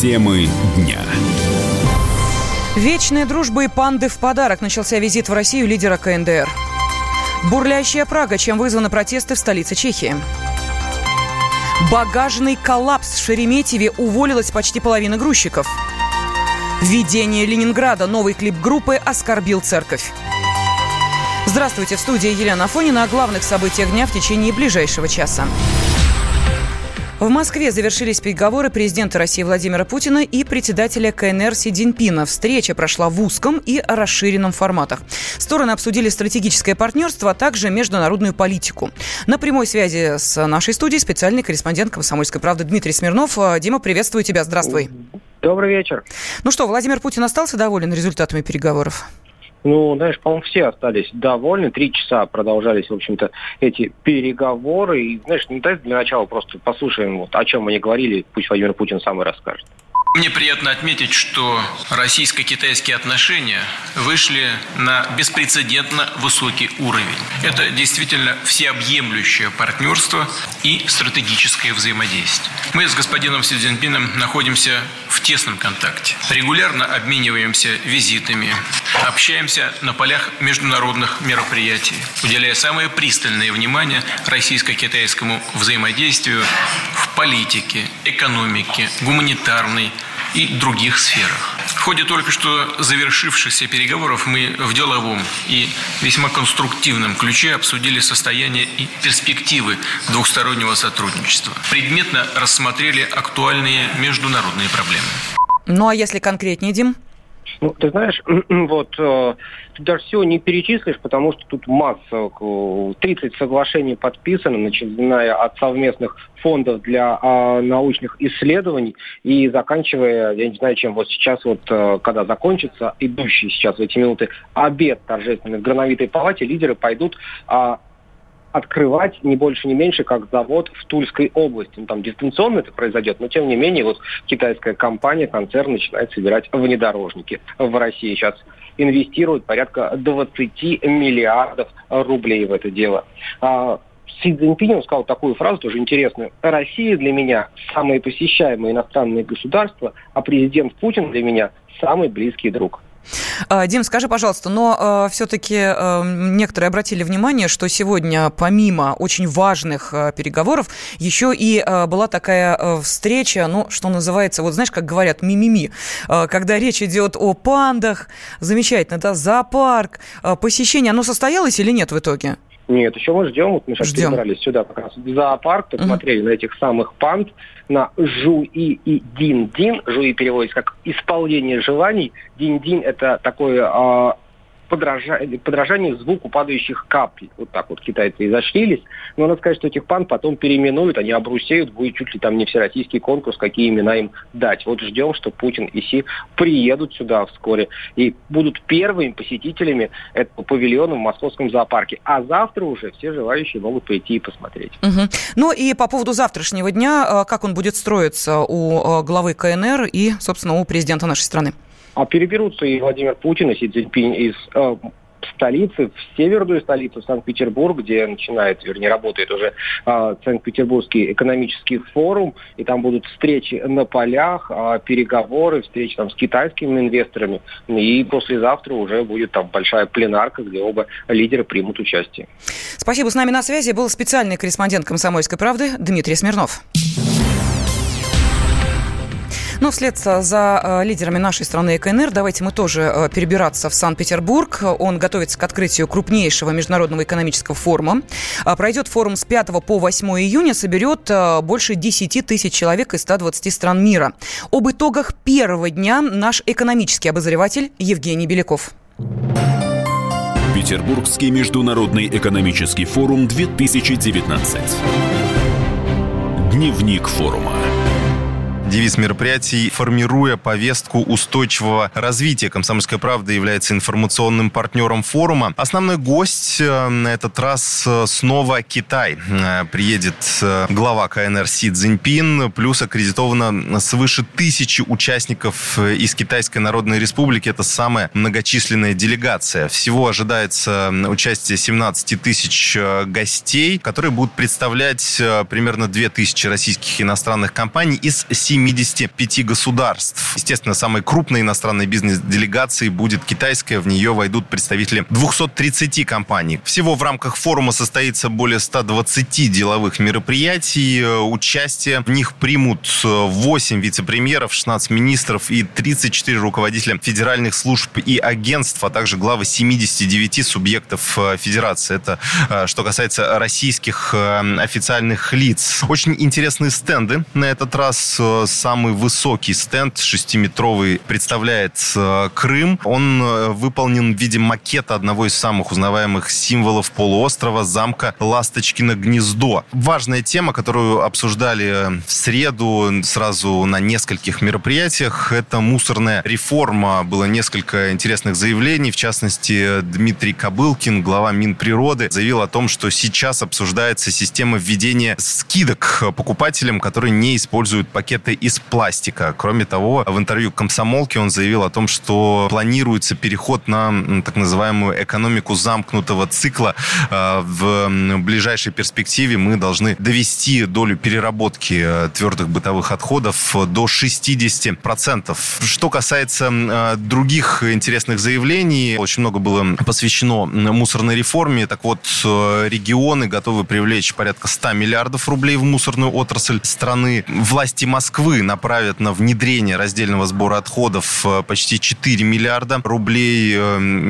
Темы дня. Вечная дружба и панды в подарок. Начался визит в Россию лидера КНДР. Бурлящая Прага, чем вызваны протесты в столице Чехии. Багажный коллапс в Шереметьеве уволилась почти половина грузчиков. Введение Ленинграда. Новый клип группы оскорбил церковь. Здравствуйте, в студии Елена Афонина о главных событиях дня в течение ближайшего часа. В Москве завершились переговоры президента России Владимира Путина и председателя КНР Си Цзиньпина. Встреча прошла в узком и расширенном форматах. Стороны обсудили стратегическое партнерство, а также международную политику. На прямой связи с нашей студией специальный корреспондент «Комсомольской правды» Дмитрий Смирнов. Дима, приветствую тебя. Здравствуй. Добрый вечер. Ну что, Владимир Путин остался доволен результатами переговоров? Ну, знаешь, по-моему, все остались довольны. Три часа продолжались, в общем-то, эти переговоры. И, знаешь, ну, давай для начала просто послушаем, вот, о чем они говорили. Пусть Владимир Путин сам и расскажет. Мне приятно отметить, что российско-китайские отношения вышли на беспрецедентно высокий уровень. Это действительно всеобъемлющее партнерство и стратегическое взаимодействие. Мы с господином Си Цзиньпином находимся в тесном контакте. Регулярно обмениваемся визитами, общаемся на полях международных мероприятий, уделяя самое пристальное внимание российско-китайскому взаимодействию в политике, экономике, гуманитарной и других сферах. В ходе только что завершившихся переговоров мы в деловом и весьма конструктивном ключе обсудили состояние и перспективы двухстороннего сотрудничества. Предметно рассмотрели актуальные международные проблемы. Ну а если конкретнее, Дим? Ну, ты знаешь, вот э, ты даже все не перечислишь, потому что тут масса, 30 соглашений подписано, начиная от совместных фондов для э, научных исследований и заканчивая, я не знаю чем, вот сейчас вот, э, когда закончится идущий сейчас в эти минуты обед торжественный в Грановитой палате, лидеры пойдут э, открывать не больше, не меньше, как завод в Тульской области. Ну, там дистанционно это произойдет, но тем не менее вот китайская компания, концерн начинает собирать внедорожники в России. Сейчас инвестируют порядка 20 миллиардов рублей в это дело. А, Си Цзиньпинь сказал такую фразу, тоже интересную. Россия для меня самое посещаемое иностранное государство, а президент Путин для меня самый близкий друг. А, Дим, скажи, пожалуйста, но э, все-таки э, некоторые обратили внимание, что сегодня помимо очень важных переговоров еще и была такая встреча, ну, что называется, вот знаешь, как говорят, мимими, когда речь идет о пандах, замечательно, да, зоопарк, посещение, оно состоялось или нет в итоге? Нет, еще мы ждем. Вот мы сейчас ждем. перебрались сюда как раз в зоопарк, посмотрели uh-huh. на этих самых панд, на Жуи и Дин-Дин. Жуи переводится как «исполнение желаний». Дин-Дин – это такое а, подражание, подражание звуку падающих капель. Вот так вот китайцы изошлились. Но надо сказать, что этих пан потом переименуют, они обрусеют, будет чуть ли там не всероссийский конкурс, какие имена им дать. Вот ждем, что Путин и Си приедут сюда вскоре и будут первыми посетителями этого павильона в московском зоопарке. А завтра уже все желающие могут прийти и посмотреть. Угу. Ну и по поводу завтрашнего дня, э, как он будет строиться у э, главы КНР и, собственно, у президента нашей страны? А переберутся и Владимир Путин, и Си Цзиньпинь из э, столицы, в северную столицу, в Санкт-Петербург, где начинает, вернее, работает уже э, Санкт-Петербургский экономический форум, и там будут встречи на полях, э, переговоры, встречи там с китайскими инвесторами, и послезавтра уже будет там большая пленарка, где оба лидера примут участие. Спасибо. С нами на связи был специальный корреспондент «Комсомольской правды» Дмитрий Смирнов. Но вслед за э, лидерами нашей страны и КНР давайте мы тоже э, перебираться в Санкт-Петербург. Он готовится к открытию крупнейшего международного экономического форума. А, пройдет форум с 5 по 8 июня, соберет э, больше 10 тысяч человек из 120 стран мира. Об итогах первого дня наш экономический обозреватель Евгений Беляков. Петербургский международный экономический форум 2019. Дневник форума. Девиз мероприятий «Формируя повестку устойчивого развития». «Комсомольская правда» является информационным партнером форума. Основной гость э, на этот раз э, снова Китай. Э, приедет глава КНР Си Цзиньпин, плюс аккредитовано свыше тысячи участников из Китайской Народной Республики. Это самая многочисленная делегация. Всего ожидается участие 17 тысяч гостей, которые будут представлять примерно 2 тысячи российских иностранных компаний из 7 75 государств. Естественно, самой крупной иностранной бизнес-делегацией будет китайская. В нее войдут представители 230 компаний. Всего в рамках форума состоится более 120 деловых мероприятий. Участие в них примут 8 вице-премьеров, 16 министров и 34 руководителя федеральных служб и агентств, а также главы 79 субъектов э, федерации. Это э, что касается российских э, официальных лиц. Очень интересные стенды на этот раз. Самый высокий стенд, 6-метровый, представляет Крым. Он выполнен в виде макета одного из самых узнаваемых символов полуострова, замка Ласточкино гнездо. Важная тема, которую обсуждали в среду сразу на нескольких мероприятиях, это мусорная реформа. Было несколько интересных заявлений. В частности, Дмитрий Кобылкин, глава Минприроды, заявил о том, что сейчас обсуждается система введения скидок покупателям, которые не используют пакеты из пластика. Кроме того, в интервью комсомолке он заявил о том, что планируется переход на так называемую экономику замкнутого цикла. А, в ближайшей перспективе мы должны довести долю переработки э, твердых бытовых отходов до 60%. Что касается э, других интересных заявлений, очень много было посвящено мусорной реформе. Так вот, э, регионы готовы привлечь порядка 100 миллиардов рублей в мусорную отрасль страны. Власти Москвы направят на внедрение раздельного сбора отходов э, почти 4 миллиарда рублей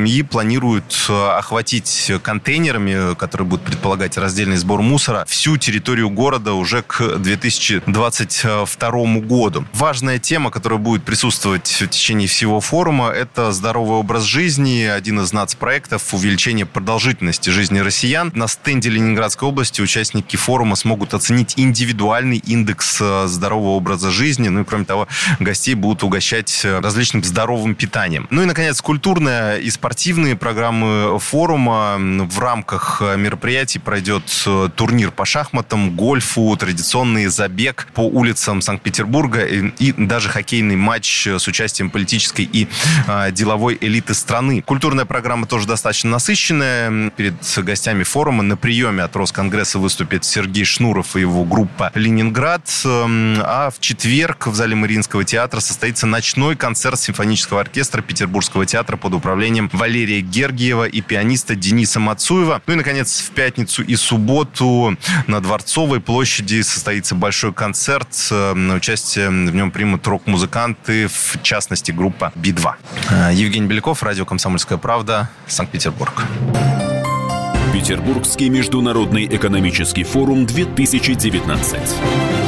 и планируют охватить контейнерами, которые будут предполагать раздельный сбор мусора, всю территорию города уже к 2022 году. Важная тема, которая будет присутствовать в течение всего форума, это здоровый образ жизни, один из нацпроектов увеличение продолжительности жизни россиян. На стенде Ленинградской области участники форума смогут оценить индивидуальный индекс э, здорового образа жизни. Ну и кроме того, гостей будут угощать э, различным здоровым питанием. Ну и, наконец, культурная и спортивные программы форума. В рамках э, мероприятий пройдет турнир по шахматам, гольфу, традиционный забег по улицам Санкт-Петербурга и, и даже хоккейный матч с участием политической и э, деловой элиты страны. Культурная программа тоже достаточно насыщенная. Перед гостями форума на приеме от Росконгресса выступит Сергей Шнуров и его группа «Ленинград». Эм, а в четверг в зале Мариинского театра состоится ночной концерт симфонического оркестра Петербургского театра под управлением Валерия Гергиева и пианиста Дениса Мацуева. Ну и, наконец, в пятницу и субботу на Дворцовой площади состоится большой концерт. На участие в нем примут рок-музыканты, в частности, группа Би-2. Э, Евгений Беляков, радио «Комсомольская правда», Санкт-Петербург. Петербургский международный экономический форум 2019.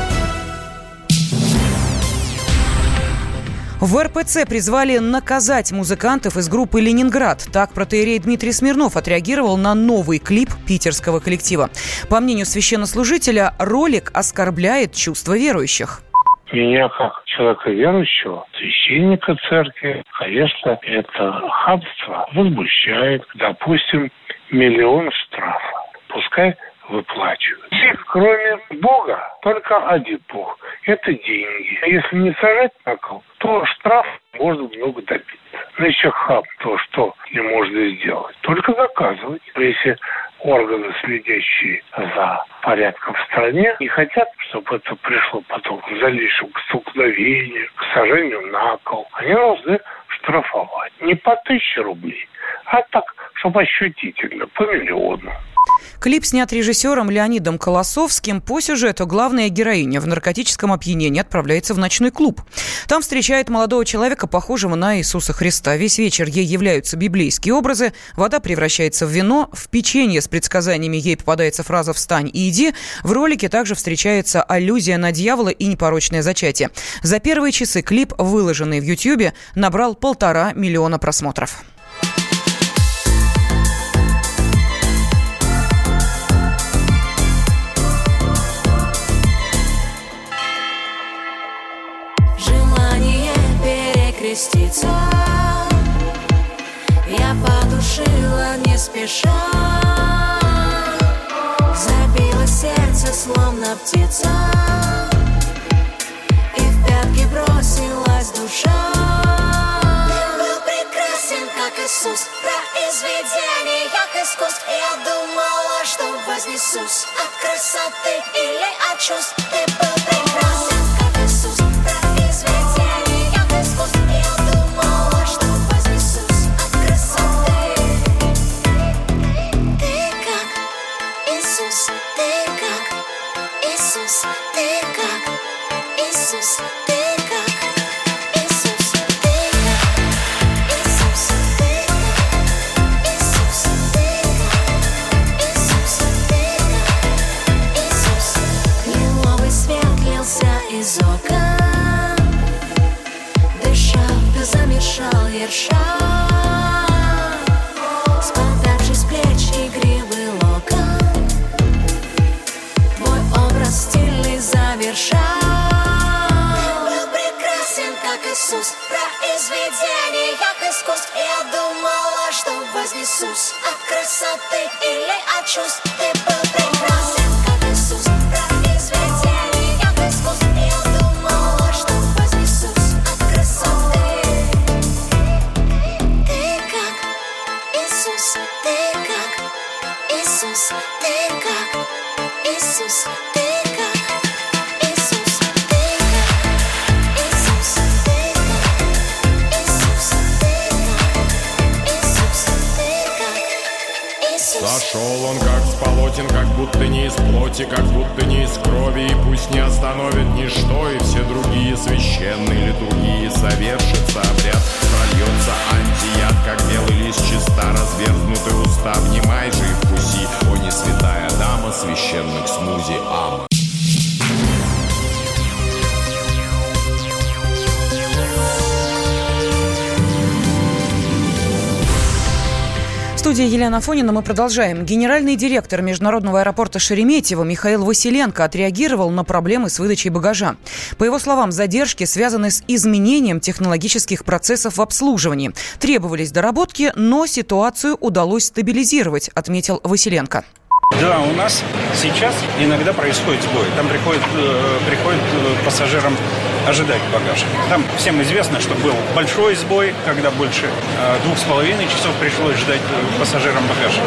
В РПЦ призвали наказать музыкантов из группы «Ленинград». Так протеерей Дмитрий Смирнов отреагировал на новый клип питерского коллектива. По мнению священнослужителя, ролик оскорбляет чувства верующих. Меня как человека верующего, священника церкви, конечно, это хабство возмущает. Допустим, миллион штрафа. Пускай выплачивают. Их, кроме Бога, только один Бог. Это деньги. А если не сажать на кол, то штраф можно много добиться. Но еще хаб то, что не можно сделать. Только доказывать. Если органы, следящие за порядком в стране, не хотят, чтобы это пришло потом к дальнейшему к столкновению, к сажению на кол, они должны штрафовать. Не по тысяче рублей, а так, чтобы ощутительно, по миллиону. Клип снят режиссером Леонидом Колосовским. По сюжету главная героиня в наркотическом опьянении отправляется в ночной клуб. Там встречает молодого человека, похожего на Иисуса Христа. Весь вечер ей являются библейские образы. Вода превращается в вино. В печенье с предсказаниями ей попадается фраза «встань и иди». В ролике также встречается аллюзия на дьявола и непорочное зачатие. За первые часы клип, выложенный в Ютьюбе, набрал полтора миллиона просмотров. Креститься. Я потушила не спеша. Забилось сердце, словно птица. И в пятки бросилась душа. Ты был прекрасен, как Иисус. Произведение, как искусств Я думала, что вознесусь. От красоты или от чувств. Ты был прекрасен, чувств Ты был прекрасен, как Иисус Произведение, как искусств Я думала, что От красоты. Ты как Иисус, ты как Иисус, ты как Иисус, Сошел он как с полотен, как будто не из плоти, как будто не из крови, и пусть не остановит ничто, и все другие священные литургии совершится обряд, прольется антияд, как белый лист чиста, разверзнутые уста, внимай же и вкуси, о не святая дама священных смузи ама. Студии Елена Фонина мы продолжаем. Генеральный директор Международного аэропорта Шереметьево Михаил Василенко отреагировал на проблемы с выдачей багажа. По его словам, задержки связаны с изменением технологических процессов в обслуживании. Требовались доработки, но ситуацию удалось стабилизировать, отметил Василенко. Да, у нас сейчас иногда происходит сбой. Там приходит, э, приходит э, пассажирам ожидать багаж. Там всем известно, что был большой сбой, когда больше э, двух с половиной часов пришлось ждать э, пассажирам багаж.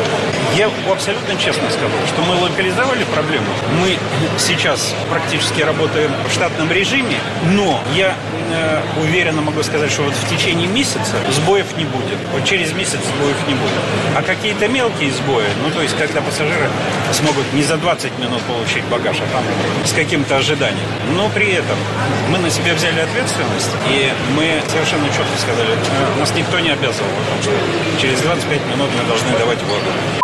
Я абсолютно честно скажу, что мы локализовали проблему. Мы сейчас практически работаем в штатном режиме, но я э, уверенно могу сказать, что вот в течение месяца сбоев не будет. Вот через месяц сбоев не будет. А какие-то мелкие сбои, ну то есть когда пассажиры смогут не за 20 минут получить багаж, а там с каким-то ожиданием. Но при этом мы на себя взяли ответственность, и мы совершенно четко сказали, э, нас никто не обязывал, через 25 минут мы должны давать воду.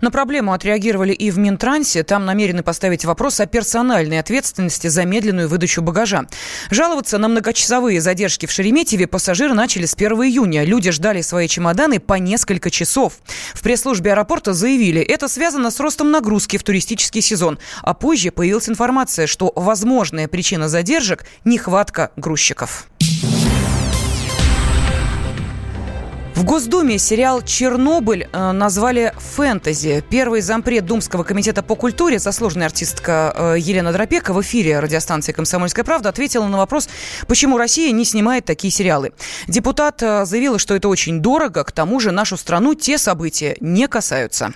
На проблему отреагировали и в Минтрансе. Там намерены поставить вопрос о персональной ответственности за медленную выдачу багажа. Жаловаться на многочасовые задержки в Шереметьеве пассажиры начали с 1 июня. Люди ждали свои чемоданы по несколько часов. В пресс-службе аэропорта заявили, это связано с ростом нагрузки в туристический сезон. А позже появилась информация, что возможная причина задержек – нехватка грузчиков. В Госдуме сериал «Чернобыль» э, назвали фэнтези. Первый зампред Думского комитета по культуре, заслуженная артистка э, Елена Дропека в эфире радиостанции «Комсомольская правда» ответила на вопрос, почему Россия не снимает такие сериалы. Депутат э, заявила, что это очень дорого, к тому же нашу страну те события не касаются.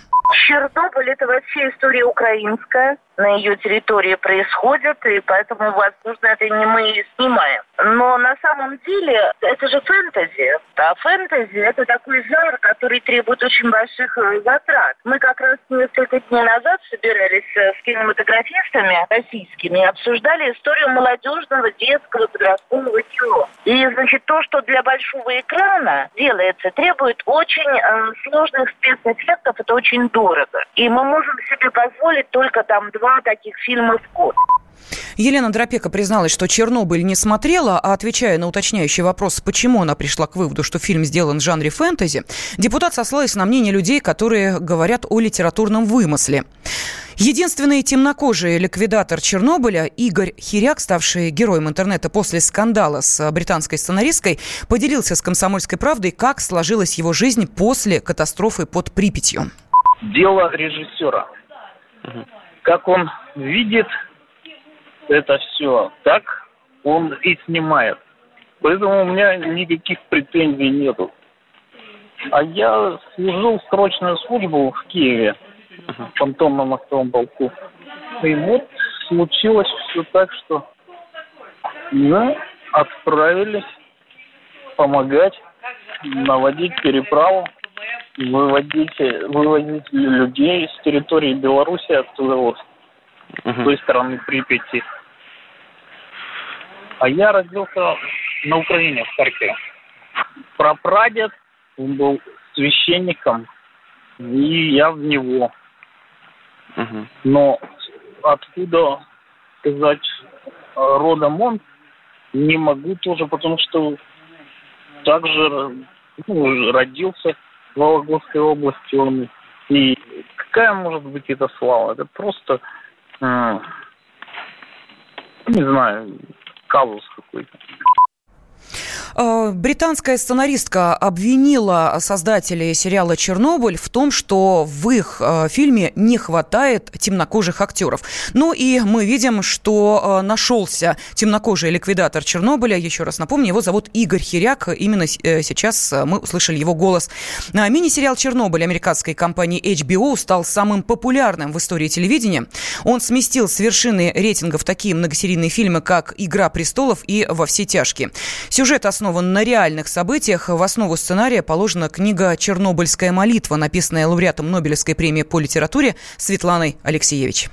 Чернобыль – это вообще история украинская. На ее территории происходит, и поэтому, возможно, это не мы снимаем. Но на самом деле это же фэнтези. А фэнтези – это такой жанр, который требует очень больших э, затрат. Мы как раз несколько дней назад собирались э, с кинематографистами российскими и обсуждали историю молодежного, детского, подросткового кино. И, значит, то, что для большого экрана делается, требует очень э, сложных спецэффектов, это очень дорого. И мы можем себе позволить только там два таких фильма в год. Елена Дропека призналась, что «Чернобыль» не смотрела, а отвечая на уточняющий вопрос, почему она пришла к выводу, что фильм сделан в жанре фэнтези, депутат сослалась на мнение людей, которые говорят о литературном вымысле. Единственный темнокожий ликвидатор Чернобыля Игорь Хиряк, ставший героем интернета после скандала с британской сценаристкой, поделился с «Комсомольской правдой», как сложилась его жизнь после катастрофы под Припятью. Дело режиссера. Как он видит это все, так он и снимает. Поэтому у меня никаких претензий нету. А я служил срочную службу в Киеве, в фантомном мостовом полку. И вот случилось все так, что мы отправились помогать наводить переправу, выводить, выводить людей с территории Беларуси оттуда вот, с той стороны Припяти. А я родился на Украине, в Харькове. Прапрадед он был священником, и я в него. Но откуда сказать родом он, не могу тоже, потому что также ну, родился Вологодской области он. И какая может быть эта слава? Это просто, э, не знаю, казус какой-то. Э, британская сценаристка обвинила создателей сериала «Чернобыль» в том, что в их э, фильме не хватает темнокожих актеров. Ну и мы видим, что э, нашелся темнокожий ликвидатор Чернобыля. Еще раз напомню, его зовут Игорь Хиряк. Именно сейчас мы услышали его голос. Мини-сериал «Чернобыль» американской компании HBO стал самым популярным в истории телевидения. Он сместил с вершины рейтингов такие многосерийные фильмы, как «Игра престолов» и «Во все тяжкие». Сюжет основан основан на реальных событиях. В основу сценария положена книга «Чернобыльская молитва», написанная лауреатом Нобелевской премии по литературе Светланой Алексеевич.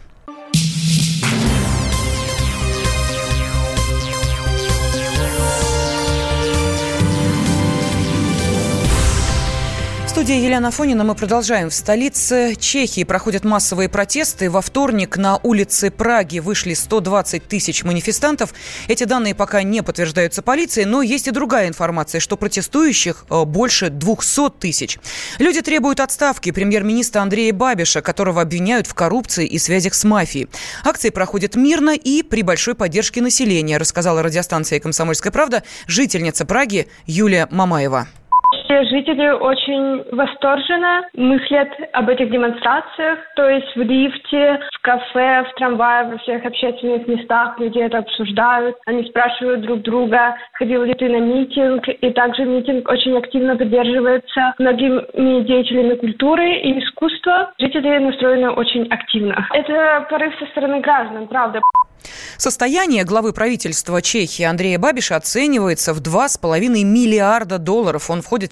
Студии Елена Фонина мы продолжаем. В столице Чехии проходят массовые протесты. Во вторник на улице Праги вышли 120 тысяч манифестантов. Эти данные пока не подтверждаются полицией, но есть и другая информация, что протестующих э, больше 200 тысяч. Люди требуют отставки премьер-министра Андрея Бабиша, которого обвиняют в коррупции и связях с мафией. Акции проходят мирно и при большой поддержке населения, рассказала радиостанция «Комсомольская правда» жительница Праги Юлия Мамаева. Все жители очень восторженно мыслят об этих демонстрациях, то есть в лифте, в кафе, в трамвае, во всех общественных местах люди это обсуждают. Они спрашивают друг друга, ходил ли ты на митинг, и также митинг очень активно поддерживается многими деятелями культуры и искусства. Жители настроены очень активно. Это порыв со стороны граждан, правда. Состояние главы правительства Чехии Андрея Бабиша оценивается в 2,5 миллиарда долларов. Он входит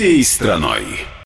всей страной.